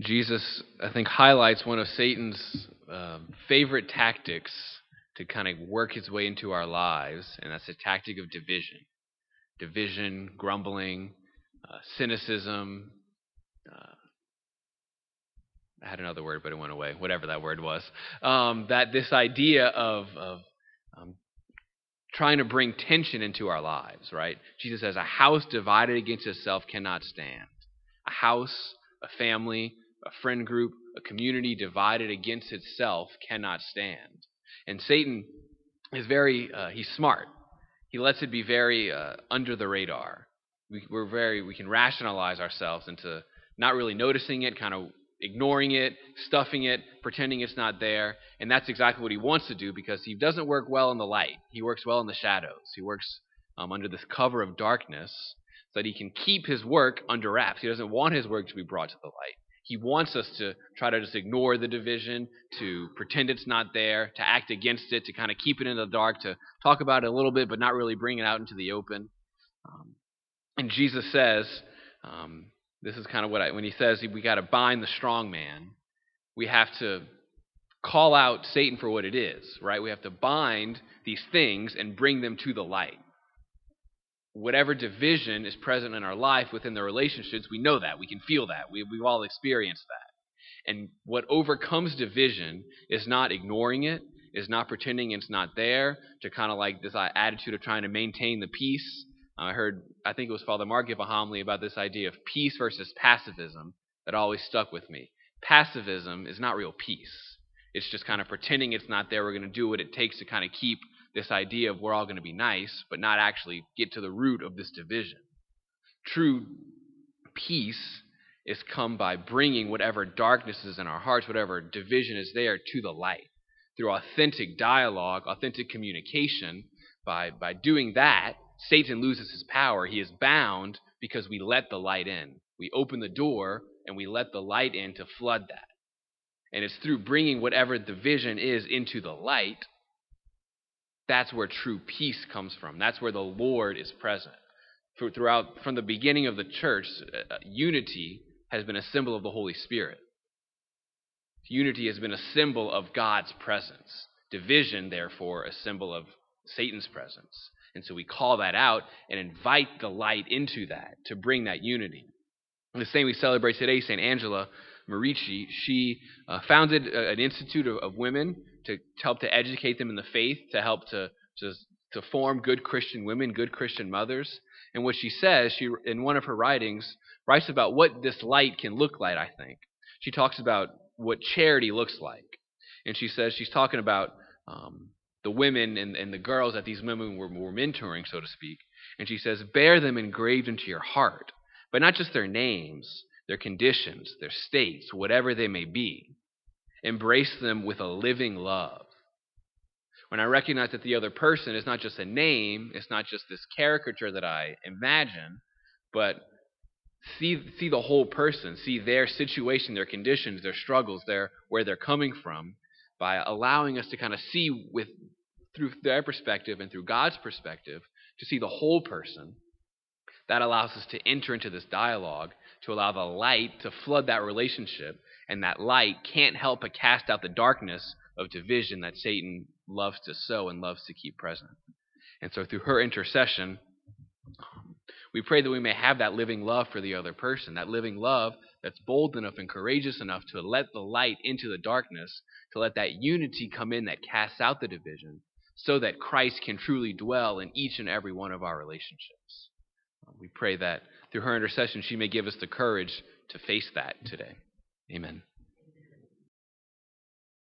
Jesus, I think, highlights one of Satan's um, favorite tactics to kind of work his way into our lives, and that's the tactic of division. Division, grumbling, uh, cynicism. Uh, I had another word, but it went away. Whatever that word was. Um, that this idea of, of um, trying to bring tension into our lives, right? Jesus says, "A house divided against itself cannot stand." A house, a family, a friend group, a community divided against itself cannot stand. And Satan is very, uh, he's smart. He lets it be very uh, under the radar. We, we're very, we can rationalize ourselves into not really noticing it, kind of ignoring it, stuffing it, pretending it's not there. And that's exactly what he wants to do because he doesn't work well in the light. He works well in the shadows. He works um, under this cover of darkness so that he can keep his work under wraps. He doesn't want his work to be brought to the light. He wants us to try to just ignore the division, to pretend it's not there, to act against it, to kind of keep it in the dark, to talk about it a little bit, but not really bring it out into the open. Um, and Jesus says, um, this is kind of what I, when he says we got to bind the strong man, we have to call out Satan for what it is, right? We have to bind these things and bring them to the light whatever division is present in our life within the relationships, we know that. We can feel that. We, we've all experienced that. And what overcomes division is not ignoring it, is not pretending it's not there, to kind of like this attitude of trying to maintain the peace. Uh, I heard, I think it was Father Mark give a homily about this idea of peace versus passivism that always stuck with me. Passivism is not real peace. It's just kind of pretending it's not there. We're going to do what it takes to kind of keep this idea of we're all going to be nice, but not actually get to the root of this division. True peace is come by bringing whatever darkness is in our hearts, whatever division is there, to the light. Through authentic dialogue, authentic communication, by, by doing that, Satan loses his power. He is bound because we let the light in. We open the door and we let the light in to flood that. And it's through bringing whatever division is into the light that's where true peace comes from. That's where the Lord is present. Throughout, from the beginning of the church, uh, uh, unity has been a symbol of the Holy Spirit. Unity has been a symbol of God's presence. Division, therefore, a symbol of Satan's presence. And so we call that out and invite the light into that to bring that unity. And the same we celebrate today, St. Angela Merici, she uh, founded an institute of, of women to help to educate them in the faith, to help to, to, to form good Christian women, good Christian mothers. And what she says, she in one of her writings, writes about what this light can look like, I think. She talks about what charity looks like. And she says she's talking about um, the women and, and the girls that these women were, were mentoring, so to speak. And she says, bear them engraved into your heart, but not just their names, their conditions, their states, whatever they may be. Embrace them with a living love. When I recognize that the other person is not just a name, it's not just this caricature that I imagine, but see see the whole person, see their situation, their conditions, their struggles, their where they're coming from, by allowing us to kind of see with through their perspective and through God's perspective, to see the whole person. That allows us to enter into this dialogue, to allow the light to flood that relationship, and that light can't help but cast out the darkness of division that Satan loves to sow and loves to keep present. And so, through her intercession, we pray that we may have that living love for the other person, that living love that's bold enough and courageous enough to let the light into the darkness, to let that unity come in that casts out the division, so that Christ can truly dwell in each and every one of our relationships. We pray that through her intercession, she may give us the courage to face that today. Amen.